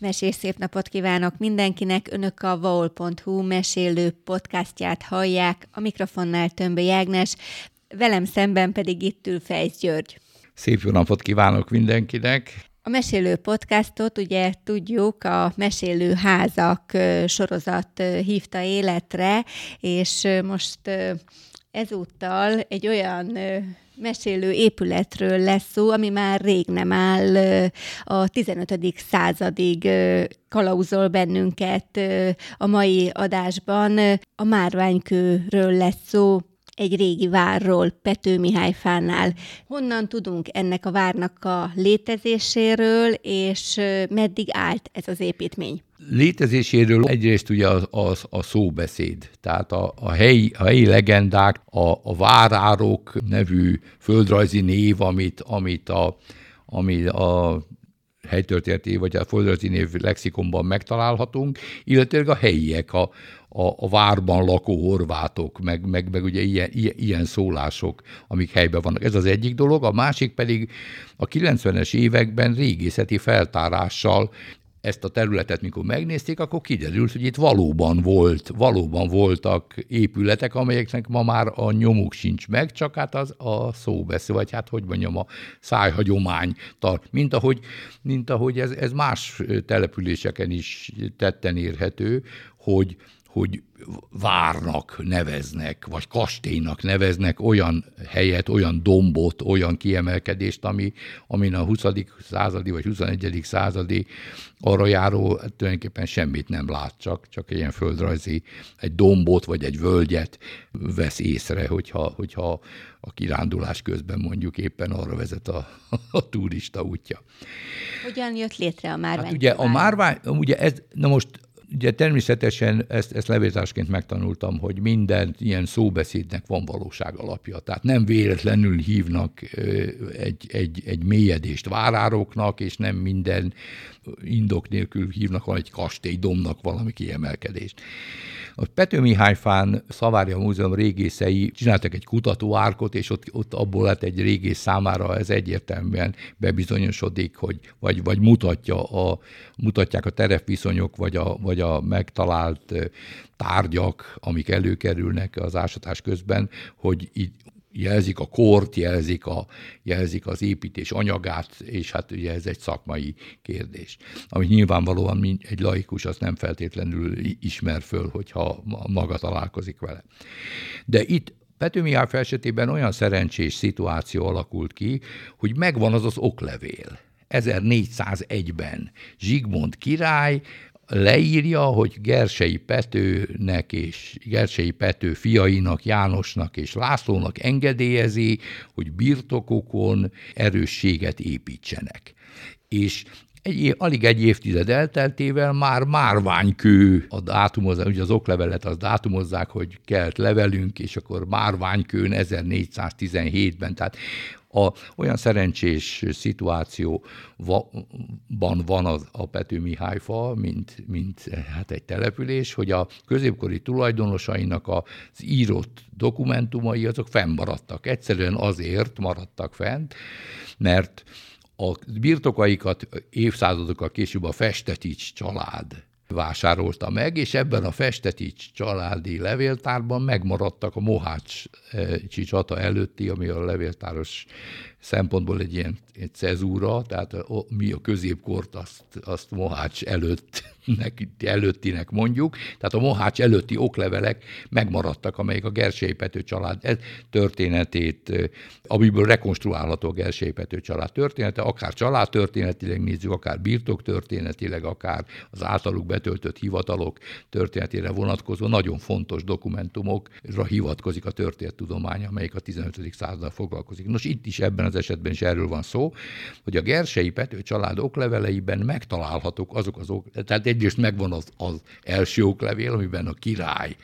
Mesés szép napot kívánok mindenkinek! Önök a vaol.hu mesélő podcastját hallják, a mikrofonnál Tömbö Jágnes, velem szemben pedig itt ül Fejsz György. Szép jó napot kívánok mindenkinek! A Mesélő podcastot ugye tudjuk, a Mesélő házak sorozat hívta életre, és most ezúttal egy olyan mesélő épületről lesz szó, ami már rég nem áll a 15. századig kalauzol bennünket a mai adásban. A Márványkőről lesz szó, egy régi várról, Pető Mihály fánál. Honnan tudunk ennek a várnak a létezéséről, és meddig állt ez az építmény? Létezéséről egyrészt ugye az, az a szóbeszéd, tehát a, a, helyi, a helyi legendák, a, a várárok nevű földrajzi név, amit, amit a, ami a helytörténeti vagy a földrajzi név lexikonban megtalálhatunk, illetve a helyiek, a, a, a várban lakó horvátok, meg, meg, meg ugye ilyen, ilyen, ilyen szólások, amik helyben vannak. Ez az egyik dolog, a másik pedig a 90-es években régészeti feltárással ezt a területet, mikor megnézték, akkor kiderült, hogy itt valóban volt, valóban voltak épületek, amelyeknek ma már a nyomuk sincs meg, csak hát az a szóbeszél, vagy hát hogy mondjam, a szájhagyomány tart, mint ahogy, mint ahogy ez, ez más településeken is tetten érhető, hogy hogy várnak neveznek, vagy kastélynak neveznek olyan helyet, olyan dombot, olyan kiemelkedést, ami, amin a 20. századi vagy 21. századi arra járó hát tulajdonképpen semmit nem lát, csak, csak ilyen földrajzi, egy dombot vagy egy völgyet vesz észre, hogyha, hogyha a kirándulás közben mondjuk éppen arra vezet a, a turista útja. Hogyan jött létre a márvány? Hát ugye a márvány, ugye ez, na most Ugye természetesen ezt, ezt levéltásként megtanultam, hogy minden ilyen szóbeszédnek van valóság alapja. Tehát nem véletlenül hívnak egy, egy, egy mélyedést várároknak, és nem minden indok nélkül hívnak egy kastélydomnak valami kiemelkedést. A Pető Mihályfán Szavária Múzeum régészei csináltak egy kutatóárkot, és ott, ott abból lett egy régész számára ez egyértelműen bebizonyosodik, hogy vagy, vagy mutatja a, mutatják a terepviszonyok, vagy a, vagy a megtalált tárgyak, amik előkerülnek az ásatás közben, hogy így jelzik a kort, jelzik, a, jelzik az építés anyagát, és hát ugye ez egy szakmai kérdés. Ami nyilvánvalóan egy laikus az nem feltétlenül ismer föl, hogyha maga találkozik vele. De itt Pető Mihály esetében olyan szerencsés szituáció alakult ki, hogy megvan az az oklevél. 1401-ben Zsigmond király leírja, hogy Gersei Petőnek és Gersei Pető fiainak, Jánosnak és Lászlónak engedélyezi, hogy birtokokon erősséget építsenek. És egy, alig egy évtized elteltével már márványkő a dátumozza, ugye az oklevelet az dátumozzák, hogy kelt levelünk, és akkor márványkőn 1417-ben, tehát a, olyan szerencsés szituációban van az, a Pető Mihály fa, mint, mint hát egy település, hogy a középkori tulajdonosainak az írott dokumentumai azok fennmaradtak. Egyszerűen azért maradtak fent, mert a birtokaikat évszázadokkal később a Festetics család vásárolta meg, és ebben a Festetics családi levéltárban megmaradtak a Mohács csata előtti, ami a levéltáros szempontból egy ilyen egy cezúra, tehát a, mi a középkort azt, azt Mohács előttnek, előttinek mondjuk, tehát a Mohács előtti oklevelek megmaradtak, amelyek a Gersely Pető család történetét, amiből rekonstruálható a Gersely Pető család története, akár családtörténetileg nézzük, akár birtok történetileg, akár az általuk betöltött hivatalok történetére vonatkozó nagyon fontos dokumentumokra hivatkozik a történettudomány, amelyik a 15. századdal foglalkozik. Nos, itt is ebben az esetben is erről van szó, hogy a Gersei Pető család okleveleiben megtalálhatók azok az ok, tehát egyrészt megvan az, az első oklevél, amiben a király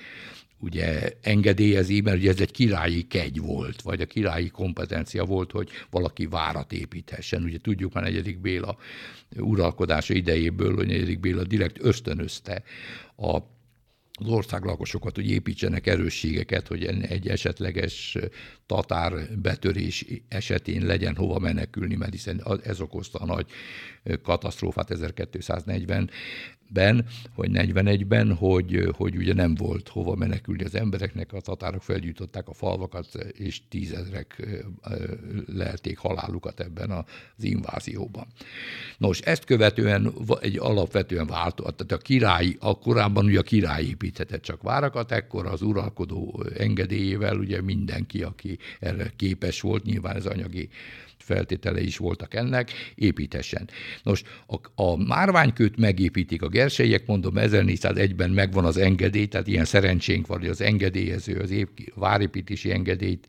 ugye engedélyezi, mert ugye ez egy királyi kegy volt, vagy a királyi kompetencia volt, hogy valaki várat építhessen. Ugye tudjuk már negyedik Béla uralkodása idejéből, hogy negyedik Béla direkt ösztönözte a az ország lakosokat, hogy építsenek erősségeket, hogy egy esetleges tatár betörés esetén legyen hova menekülni, mert hiszen ez okozta a nagy katasztrófát 1240 ben, vagy 41-ben, hogy, hogy ugye nem volt hova menekülni az embereknek, a tatárok felgyújtották a falvakat, és tízezrek lelték halálukat ebben az invázióban. Nos, ezt követően egy alapvetően változat, tehát a király, a korábban ugye a király építhetett csak várakat, ekkor az uralkodó engedélyével ugye mindenki, aki erre képes volt, nyilván ez anyagi feltétele is voltak ennek, építessen. Nos, a, a márványkőt megépítik a gerselyek, mondom, 1401-ben megvan az engedély, tehát ilyen szerencsénk van, hogy az engedélyező, az épp, várépítési engedélyt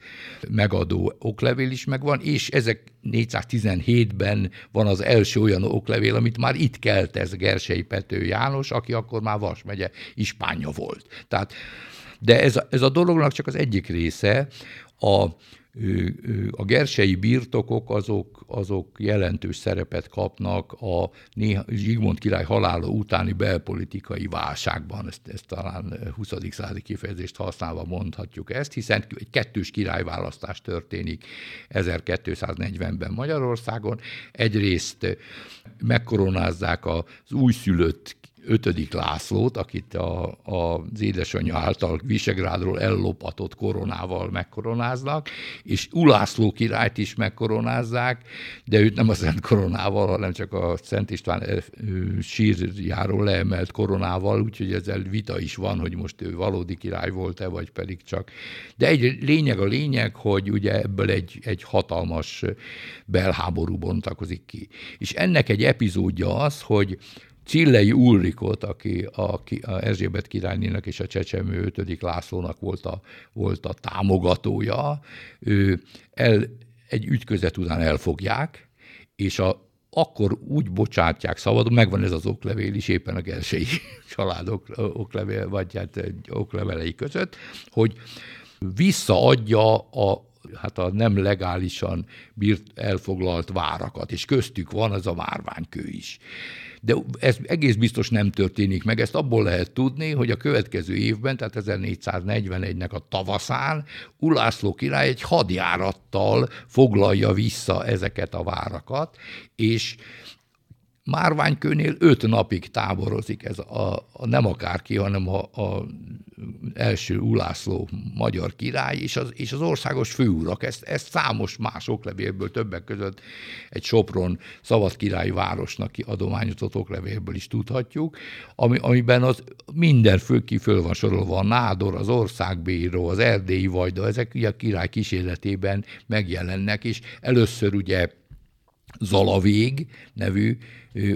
megadó oklevél is megvan, és ezek 417-ben van az első olyan oklevél, amit már itt kelt ez Gersei Pető János, aki akkor már Vas megye ispánya volt. Tehát, de ez, ez a dolognak csak az egyik része, a a gersei birtokok azok, azok jelentős szerepet kapnak a néha, Zsigmond király halála utáni belpolitikai válságban, ezt, ezt talán 20. századi kifejezést használva mondhatjuk ezt, hiszen egy kettős királyválasztás történik 1240-ben Magyarországon. Egyrészt megkoronázzák az újszülött ötödik Lászlót, akit a, a, az édesanyja által Visegrádról ellopatott koronával megkoronáznak, és Ulászló királyt is megkoronázzák, de őt nem a Szent koronával, hanem csak a Szent István sírjáról leemelt koronával, úgyhogy ezzel vita is van, hogy most ő valódi király volt-e, vagy pedig csak. De egy lényeg a lényeg, hogy ugye ebből egy, egy hatalmas belháború bontakozik ki. És ennek egy epizódja az, hogy Csillei Ulrikot, aki a, a Erzsébet királynének és a Csecsemő 5. Lászlónak volt a, volt a támogatója, ő el, egy ütközet után elfogják, és a, akkor úgy bocsátják szabadon, megvan ez az oklevél is éppen a Gersei családok oklevél, vagy hát oklevelei között, hogy visszaadja a, hát a nem legálisan bírt elfoglalt várakat, és köztük van az a márványkő is de ez egész biztos nem történik meg. Ezt abból lehet tudni, hogy a következő évben, tehát 1441-nek a tavaszán Ulászló király egy hadjárattal foglalja vissza ezeket a várakat, és Márványkőnél öt napig táborozik ez a, a nem akárki, hanem a, a első Ulászló magyar király és az, és az országos főurak. Ezt, ezt számos más oklevélből, többek között egy Sopron szabad király városnak adományozott oklevélből is tudhatjuk, ami, amiben az minden fő ki föl van sorolva, a nádor, az országbíró, az erdélyi vajda, ezek ugye a király kísérletében megjelennek, és először ugye Zalavég nevű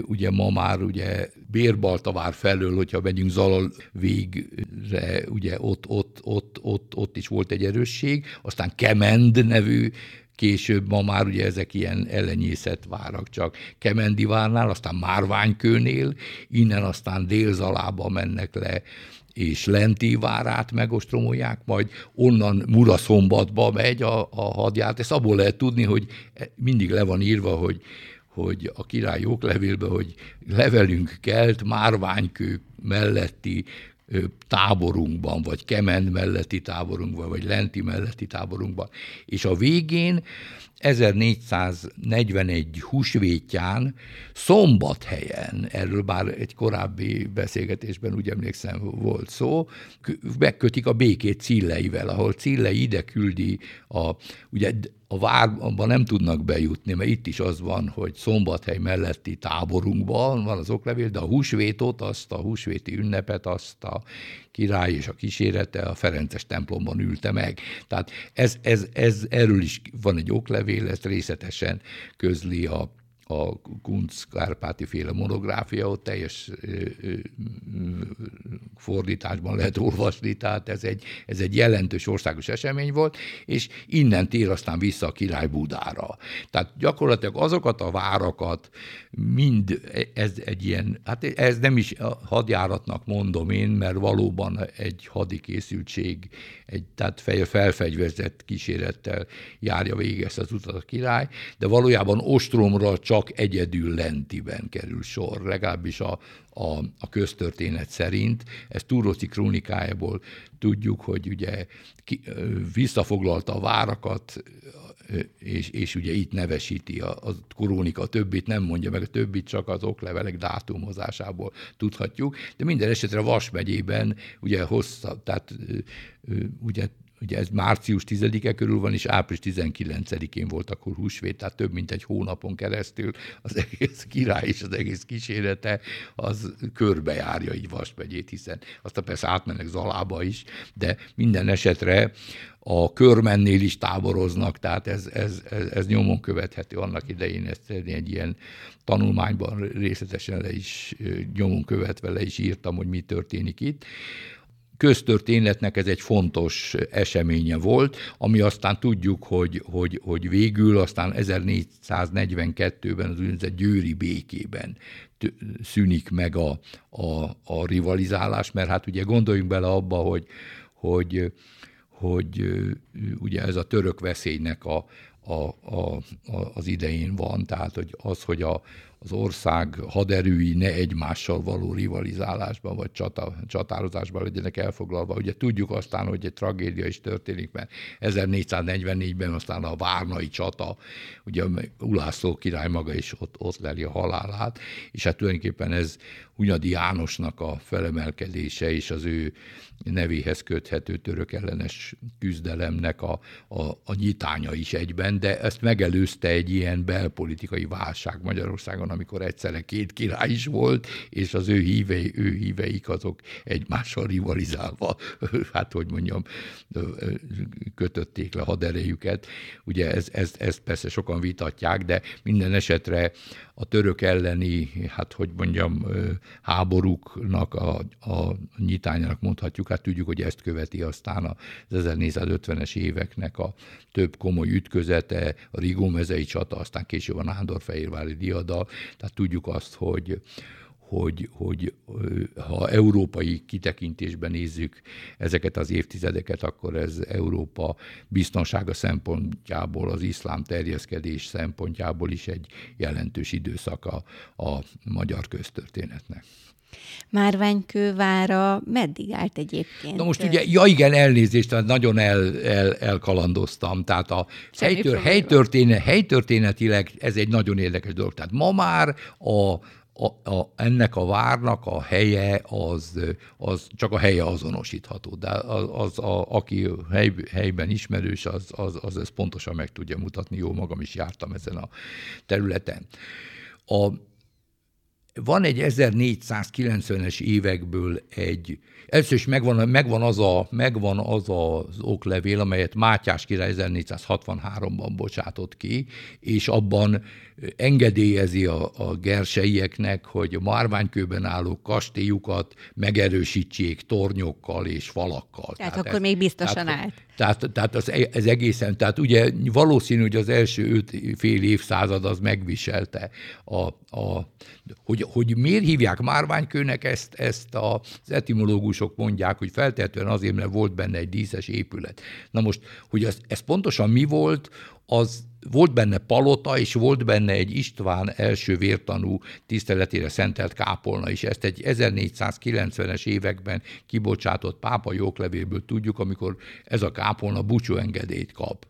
ugye ma már ugye Bérbaltavár felől, hogyha megyünk Zalal végre, ugye ott, ott, ott, ott, ott is volt egy erősség, aztán Kemend nevű később ma már ugye ezek ilyen ellenyészett várak, csak. Kemendi várnál, aztán Márványkőnél, innen aztán Délzalába mennek le, és Lenti várát megostromolják, majd onnan Muraszombatba megy a, a hadjárat. Ezt abból lehet tudni, hogy mindig le van írva, hogy hogy a király oklevélbe, hogy levelünk kelt márványkő melletti táborunkban, vagy Kement melletti táborunkban, vagy Lenti melletti táborunkban. És a végén 1441 húsvétján szombathelyen, erről már egy korábbi beszélgetésben úgy emlékszem volt szó, megkötik a békét Cilleivel, ahol Cillei ide küldi a, ugye a várban nem tudnak bejutni, mert itt is az van, hogy Szombathely melletti táborunkban van az oklevél, de a húsvétot, azt a húsvéti ünnepet, azt a király és a kísérete a Ferences templomban ülte meg. Tehát ez, ez, ez, erről is van egy oklevél, ezt részletesen közli a a Kunc Kárpáti féle monográfia, ott teljes fordításban lehet olvasni, tehát ez egy, ez egy jelentős országos esemény volt, és innen tér aztán vissza a király Budára. Tehát gyakorlatilag azokat a várakat mind ez egy ilyen, hát ez nem is hadjáratnak mondom én, mert valóban egy hadikészültség, egy, tehát felfegyverzett kísérettel járja végig ezt az utat a király, de valójában ostromra csak csak egyedül lentiben kerül sor, legalábbis a, a, a köztörténet szerint. Ezt Túróci krónikájából tudjuk, hogy ugye ki, visszafoglalta a várakat, és, és ugye itt nevesíti a, a krónika többit, nem mondja meg a többit, csak az oklevelek dátumozásából tudhatjuk, de minden esetre Vas megyében ugye hosszabb, tehát ugye Ugye ez március 10-e körül van, és április 19-én volt akkor húsvét, tehát több mint egy hónapon keresztül az egész király és az egész kísérete az körbejárja így Vaspegyét, hiszen aztán persze átmennek Zalába is, de minden esetre a körmennél is táboroznak, tehát ez, ez, ez, ez nyomon követhető annak idején, ezt egy ilyen tanulmányban részletesen le is nyomon követve le is írtam, hogy mi történik itt köztörténetnek ez egy fontos eseménye volt, ami aztán tudjuk, hogy, hogy, hogy végül aztán 1442-ben az úgynevezett győri békében szűnik meg a, a, a rivalizálás, mert hát ugye gondoljunk bele abba, hogy, hogy, hogy ugye ez a török veszélynek a, a, a, az idején van, tehát hogy az, hogy a, az ország haderői ne egymással való rivalizálásban vagy csata, csatározásban legyenek elfoglalva. Ugye tudjuk aztán, hogy egy tragédia is történik, mert 1444-ben aztán a Várnai csata, ugye Ulászló király maga is ott, ott leli a halálát, és hát tulajdonképpen ez Hunyadi Jánosnak a felemelkedése és az ő nevéhez köthető török ellenes küzdelemnek a, a, a nyitánya is egyben, de ezt megelőzte egy ilyen belpolitikai válság Magyarországon, amikor egyszerre két király is volt, és az ő, hívei, ő híveik azok egymással rivalizálva, hát hogy mondjam, kötötték le haderejüket. Ugye ez, ez, ez persze sokan vitatják, de minden esetre a török elleni, hát hogy mondjam, háborúknak a, a nyitányának mondhatjuk, hát tudjuk, hogy ezt követi aztán az 1450-es éveknek a több komoly ütközete, a Rigó mezei csata, aztán később a Nándorfehérvári diadal, tehát tudjuk azt, hogy, hogy, hogy ha európai kitekintésben nézzük ezeket az évtizedeket, akkor ez Európa biztonsága szempontjából, az iszlám terjeszkedés szempontjából is egy jelentős időszaka a magyar köztörténetnek. Márványkővára meddig állt egyébként? Na most ugye, ja igen, elnézést, tehát nagyon el, el, elkalandoztam. Tehát a helytör, helytörténet, helytörténetileg ez egy nagyon érdekes dolog. Tehát ma már a a, ennek a várnak a helye az, az csak a helye azonosítható, de az, az a, aki hely, helyben ismerős, az, az, az ezt pontosan meg tudja mutatni. Jó, magam is jártam ezen a területen. A, van egy 1490-es évekből egy, először is megvan, megvan, az a, megvan az az oklevél, amelyet Mátyás király 1463-ban bocsátott ki, és abban engedélyezi a, a gerseieknek, hogy a márványkőben álló kastélyukat megerősítsék tornyokkal és falakkal. Tehát, tehát akkor ez, még biztosan tehát, állt. Tehát, tehát az, e- ez egészen, tehát ugye valószínű, hogy az első öt fél évszázad az megviselte, a, a, hogy, hogy miért hívják márványkőnek, ezt, ezt az etimológusok mondják, hogy feltétlenül azért, mert volt benne egy díszes épület. Na most, hogy ez, ez pontosan mi volt, az volt benne palota, és volt benne egy István első vértanú tiszteletére szentelt kápolna is. Ezt egy 1490-es években kibocsátott pápa jóklevéből tudjuk, amikor ez a kápolna búcsúengedélyt kap.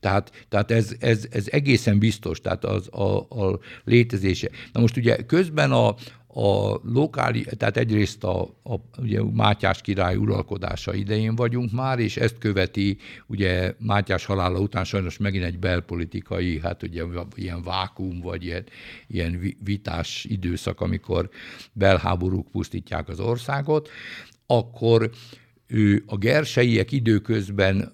Tehát, tehát ez, ez, ez egészen biztos, tehát az a, a létezése. Na most ugye közben a, a lokális, tehát egyrészt a, a ugye Mátyás király uralkodása idején vagyunk már, és ezt követi ugye Mátyás halála után sajnos megint egy belpolitikai, hát ugye ilyen vákum, vagy ilyen, ilyen vitás időszak, amikor belháborúk pusztítják az országot, akkor ő a gerseiek időközben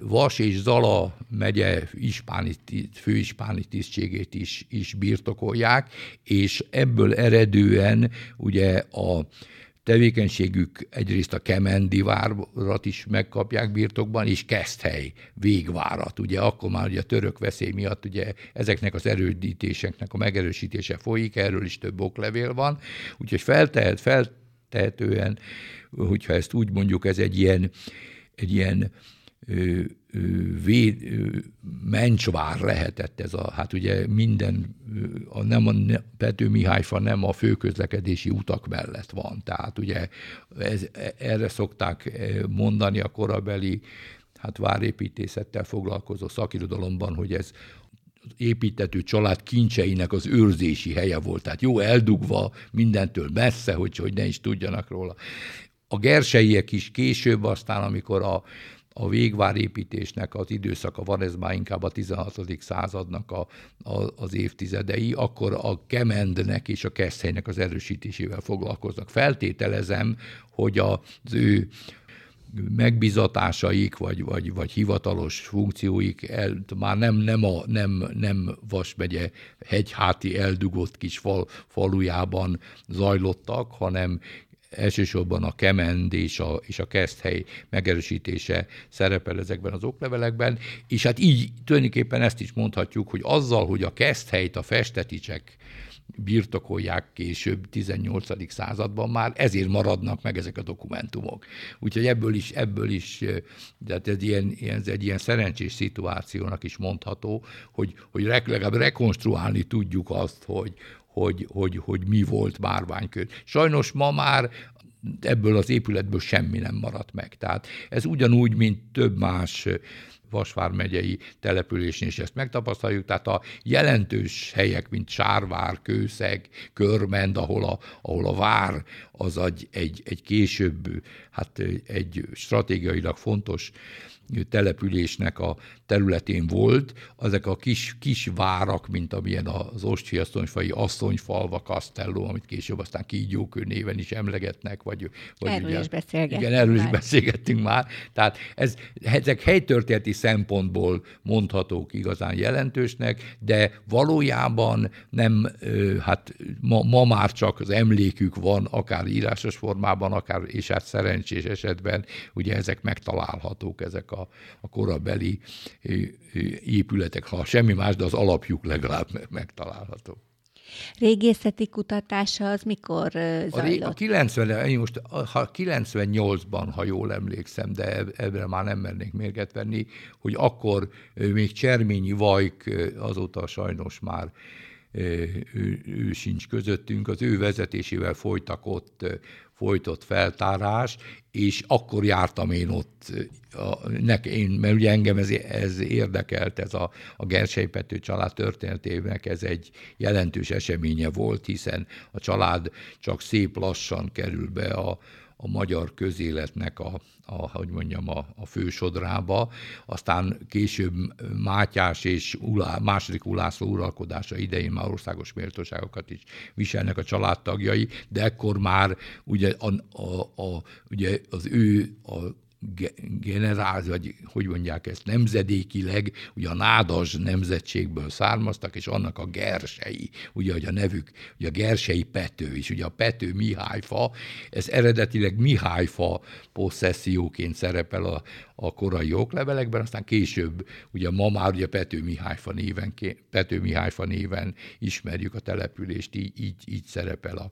Vas és Zala megye ispáni, főispáni tisztségét is, is birtokolják, és ebből eredően ugye a tevékenységük egyrészt a Kemendi várat is megkapják birtokban, és Keszthely végvárat. Ugye akkor már ugye a török veszély miatt ugye ezeknek az erődítéseknek a megerősítése folyik, erről is több oklevél van, úgyhogy feltehet, feltehetően, hogyha ezt úgy mondjuk, ez egy ilyen, egy ilyen véd, mencsvár lehetett ez a, hát ugye minden, a, nem a Pető Mihályfa nem a főközlekedési utak mellett van, tehát ugye ez, erre szokták mondani a korabeli hát várépítészettel foglalkozó szakirodalomban, hogy ez építető család kincseinek az őrzési helye volt. Tehát jó eldugva, mindentől messze, hogy, hogy ne is tudjanak róla. A gerseiek is később, aztán amikor a, a végvárépítésnek az időszaka van, ez már inkább a 16. századnak a, a, az évtizedei, akkor a kemendnek és a keszthelynek az erősítésével foglalkoznak. Feltételezem, hogy az ő megbizatásaik, vagy, vagy, vagy hivatalos funkcióik el, már nem, nem, a, nem, nem Vas megye hegyháti eldugott kis fal, falujában zajlottak, hanem elsősorban a kemend és a, és a keszthely megerősítése szerepel ezekben az oklevelekben, és hát így tulajdonképpen ezt is mondhatjuk, hogy azzal, hogy a keszthelyt a festeticsek birtokolják később 18. században már, ezért maradnak meg ezek a dokumentumok. Úgyhogy ebből is, ebből is, tehát ez, ilyen, ez egy ilyen szerencsés szituációnak is mondható, hogy, hogy legalább rekonstruálni tudjuk azt, hogy, hogy, hogy, hogy mi volt Bárványkör. Sajnos ma már ebből az épületből semmi nem maradt meg. Tehát ez ugyanúgy, mint több más Vasvár településnél is ezt megtapasztaljuk, tehát a jelentős helyek, mint Sárvár, Kőszeg, Körmend, ahol a, ahol a vár az egy, egy, egy később, hát egy stratégiailag fontos településnek a területén volt, ezek a kis, kis várak, mint amilyen az Ostfiasztonyfai asszonyfalva, Castello, amit később aztán Kígyókő néven is emlegetnek, vagy, vagy erről ugye, is beszélgettünk Igen, erről már. is beszélgettünk már. Tehát ez, ezek helytörténeti szempontból mondhatók igazán jelentősnek, de valójában nem, hát ma, ma már csak az emlékük van, akár írásos formában, akár és hát szerencsés esetben, ugye ezek megtalálhatók, ezek a, a korabeli épületek, ha semmi más, de az alapjuk legalább megtalálható. Régészeti kutatása az mikor zajlott? A, a 90, most, ha 98-ban, ha jól emlékszem, de ebben már nem mernék mérget venni, hogy akkor még Cserményi Vajk azóta sajnos már ő, ő sincs közöttünk, az ő vezetésével folytak ott folytott feltárás, és akkor jártam én ott, a, nek, én, mert ugye engem ez, ez érdekelt, ez a, a Gersely Pető család történetének ez egy jelentős eseménye volt, hiszen a család csak szép lassan kerül be a, a magyar közéletnek a, a hogy mondjam, a, a fősodrába, aztán később Mátyás és Ulá, második Ulászló uralkodása idején már országos méltóságokat is viselnek a családtagjai, de ekkor már ugye, a, a, a, ugye az ő a generáz, vagy hogy mondják ezt, nemzedékileg, ugye a nádas nemzetségből származtak, és annak a gersei, ugye, hogy a nevük, ugye a gersei Pető is, ugye a Pető Mihályfa, ez eredetileg Mihályfa poszesszióként szerepel a, a korai oklevelekben, aztán később, ugye ma már ugye Pető Mihályfa néven, Pető Mihályfa néven ismerjük a települést, így, így, így szerepel a,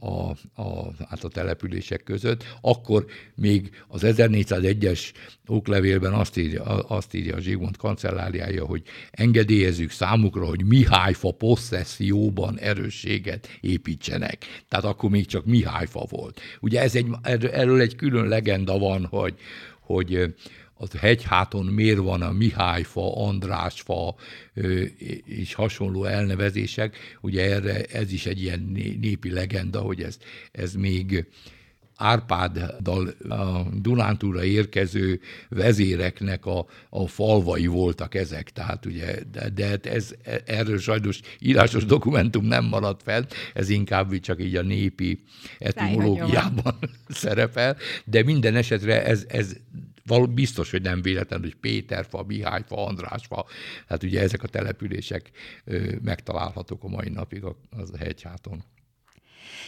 a, a, hát a települések között. Akkor még az 1401-es oklevélben azt írja, azt írja a Zsigmond kancelláriája, hogy engedélyezzük számukra, hogy Mihályfa posszesszióban erősséget építsenek. Tehát akkor még csak Mihályfa volt. Ugye ez egy, erről egy külön legenda van, hogy, hogy az hegyháton miért van a Mihályfa, Andrásfa és hasonló elnevezések. Ugye erre ez is egy ilyen népi legenda, hogy ez, ez még Árpáddal a Dunántúra érkező vezéreknek a, a falvai voltak ezek, tehát ugye, de, de hát ez, erről sajnos írásos dokumentum nem maradt fel, ez inkább csak így a népi etimológiában szerepel, de minden esetre ez, ez Való biztos, hogy nem véletlen, hogy Péterfa, Mihályfa, Andrásfa, hát ugye ezek a települések megtalálhatók a mai napig a, az hegyháton.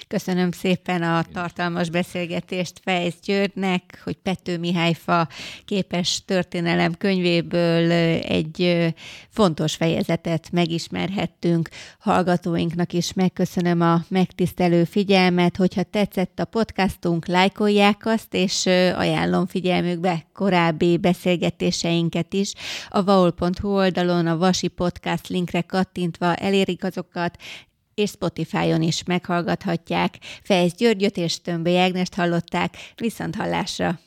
Köszönöm szépen a tartalmas beszélgetést Fejsz Györgynek, hogy Pető Mihályfa képes történelem könyvéből egy fontos fejezetet megismerhettünk. Hallgatóinknak is megköszönöm a megtisztelő figyelmet, hogyha tetszett a podcastunk, lájkolják azt, és ajánlom figyelmükbe korábbi beszélgetéseinket is. A vaul.hu oldalon a Vasi Podcast linkre kattintva elérik azokat, és Spotify-on is meghallgathatják. Fejsz Györgyöt és Tömbé Ágnest hallották, viszont hallásra!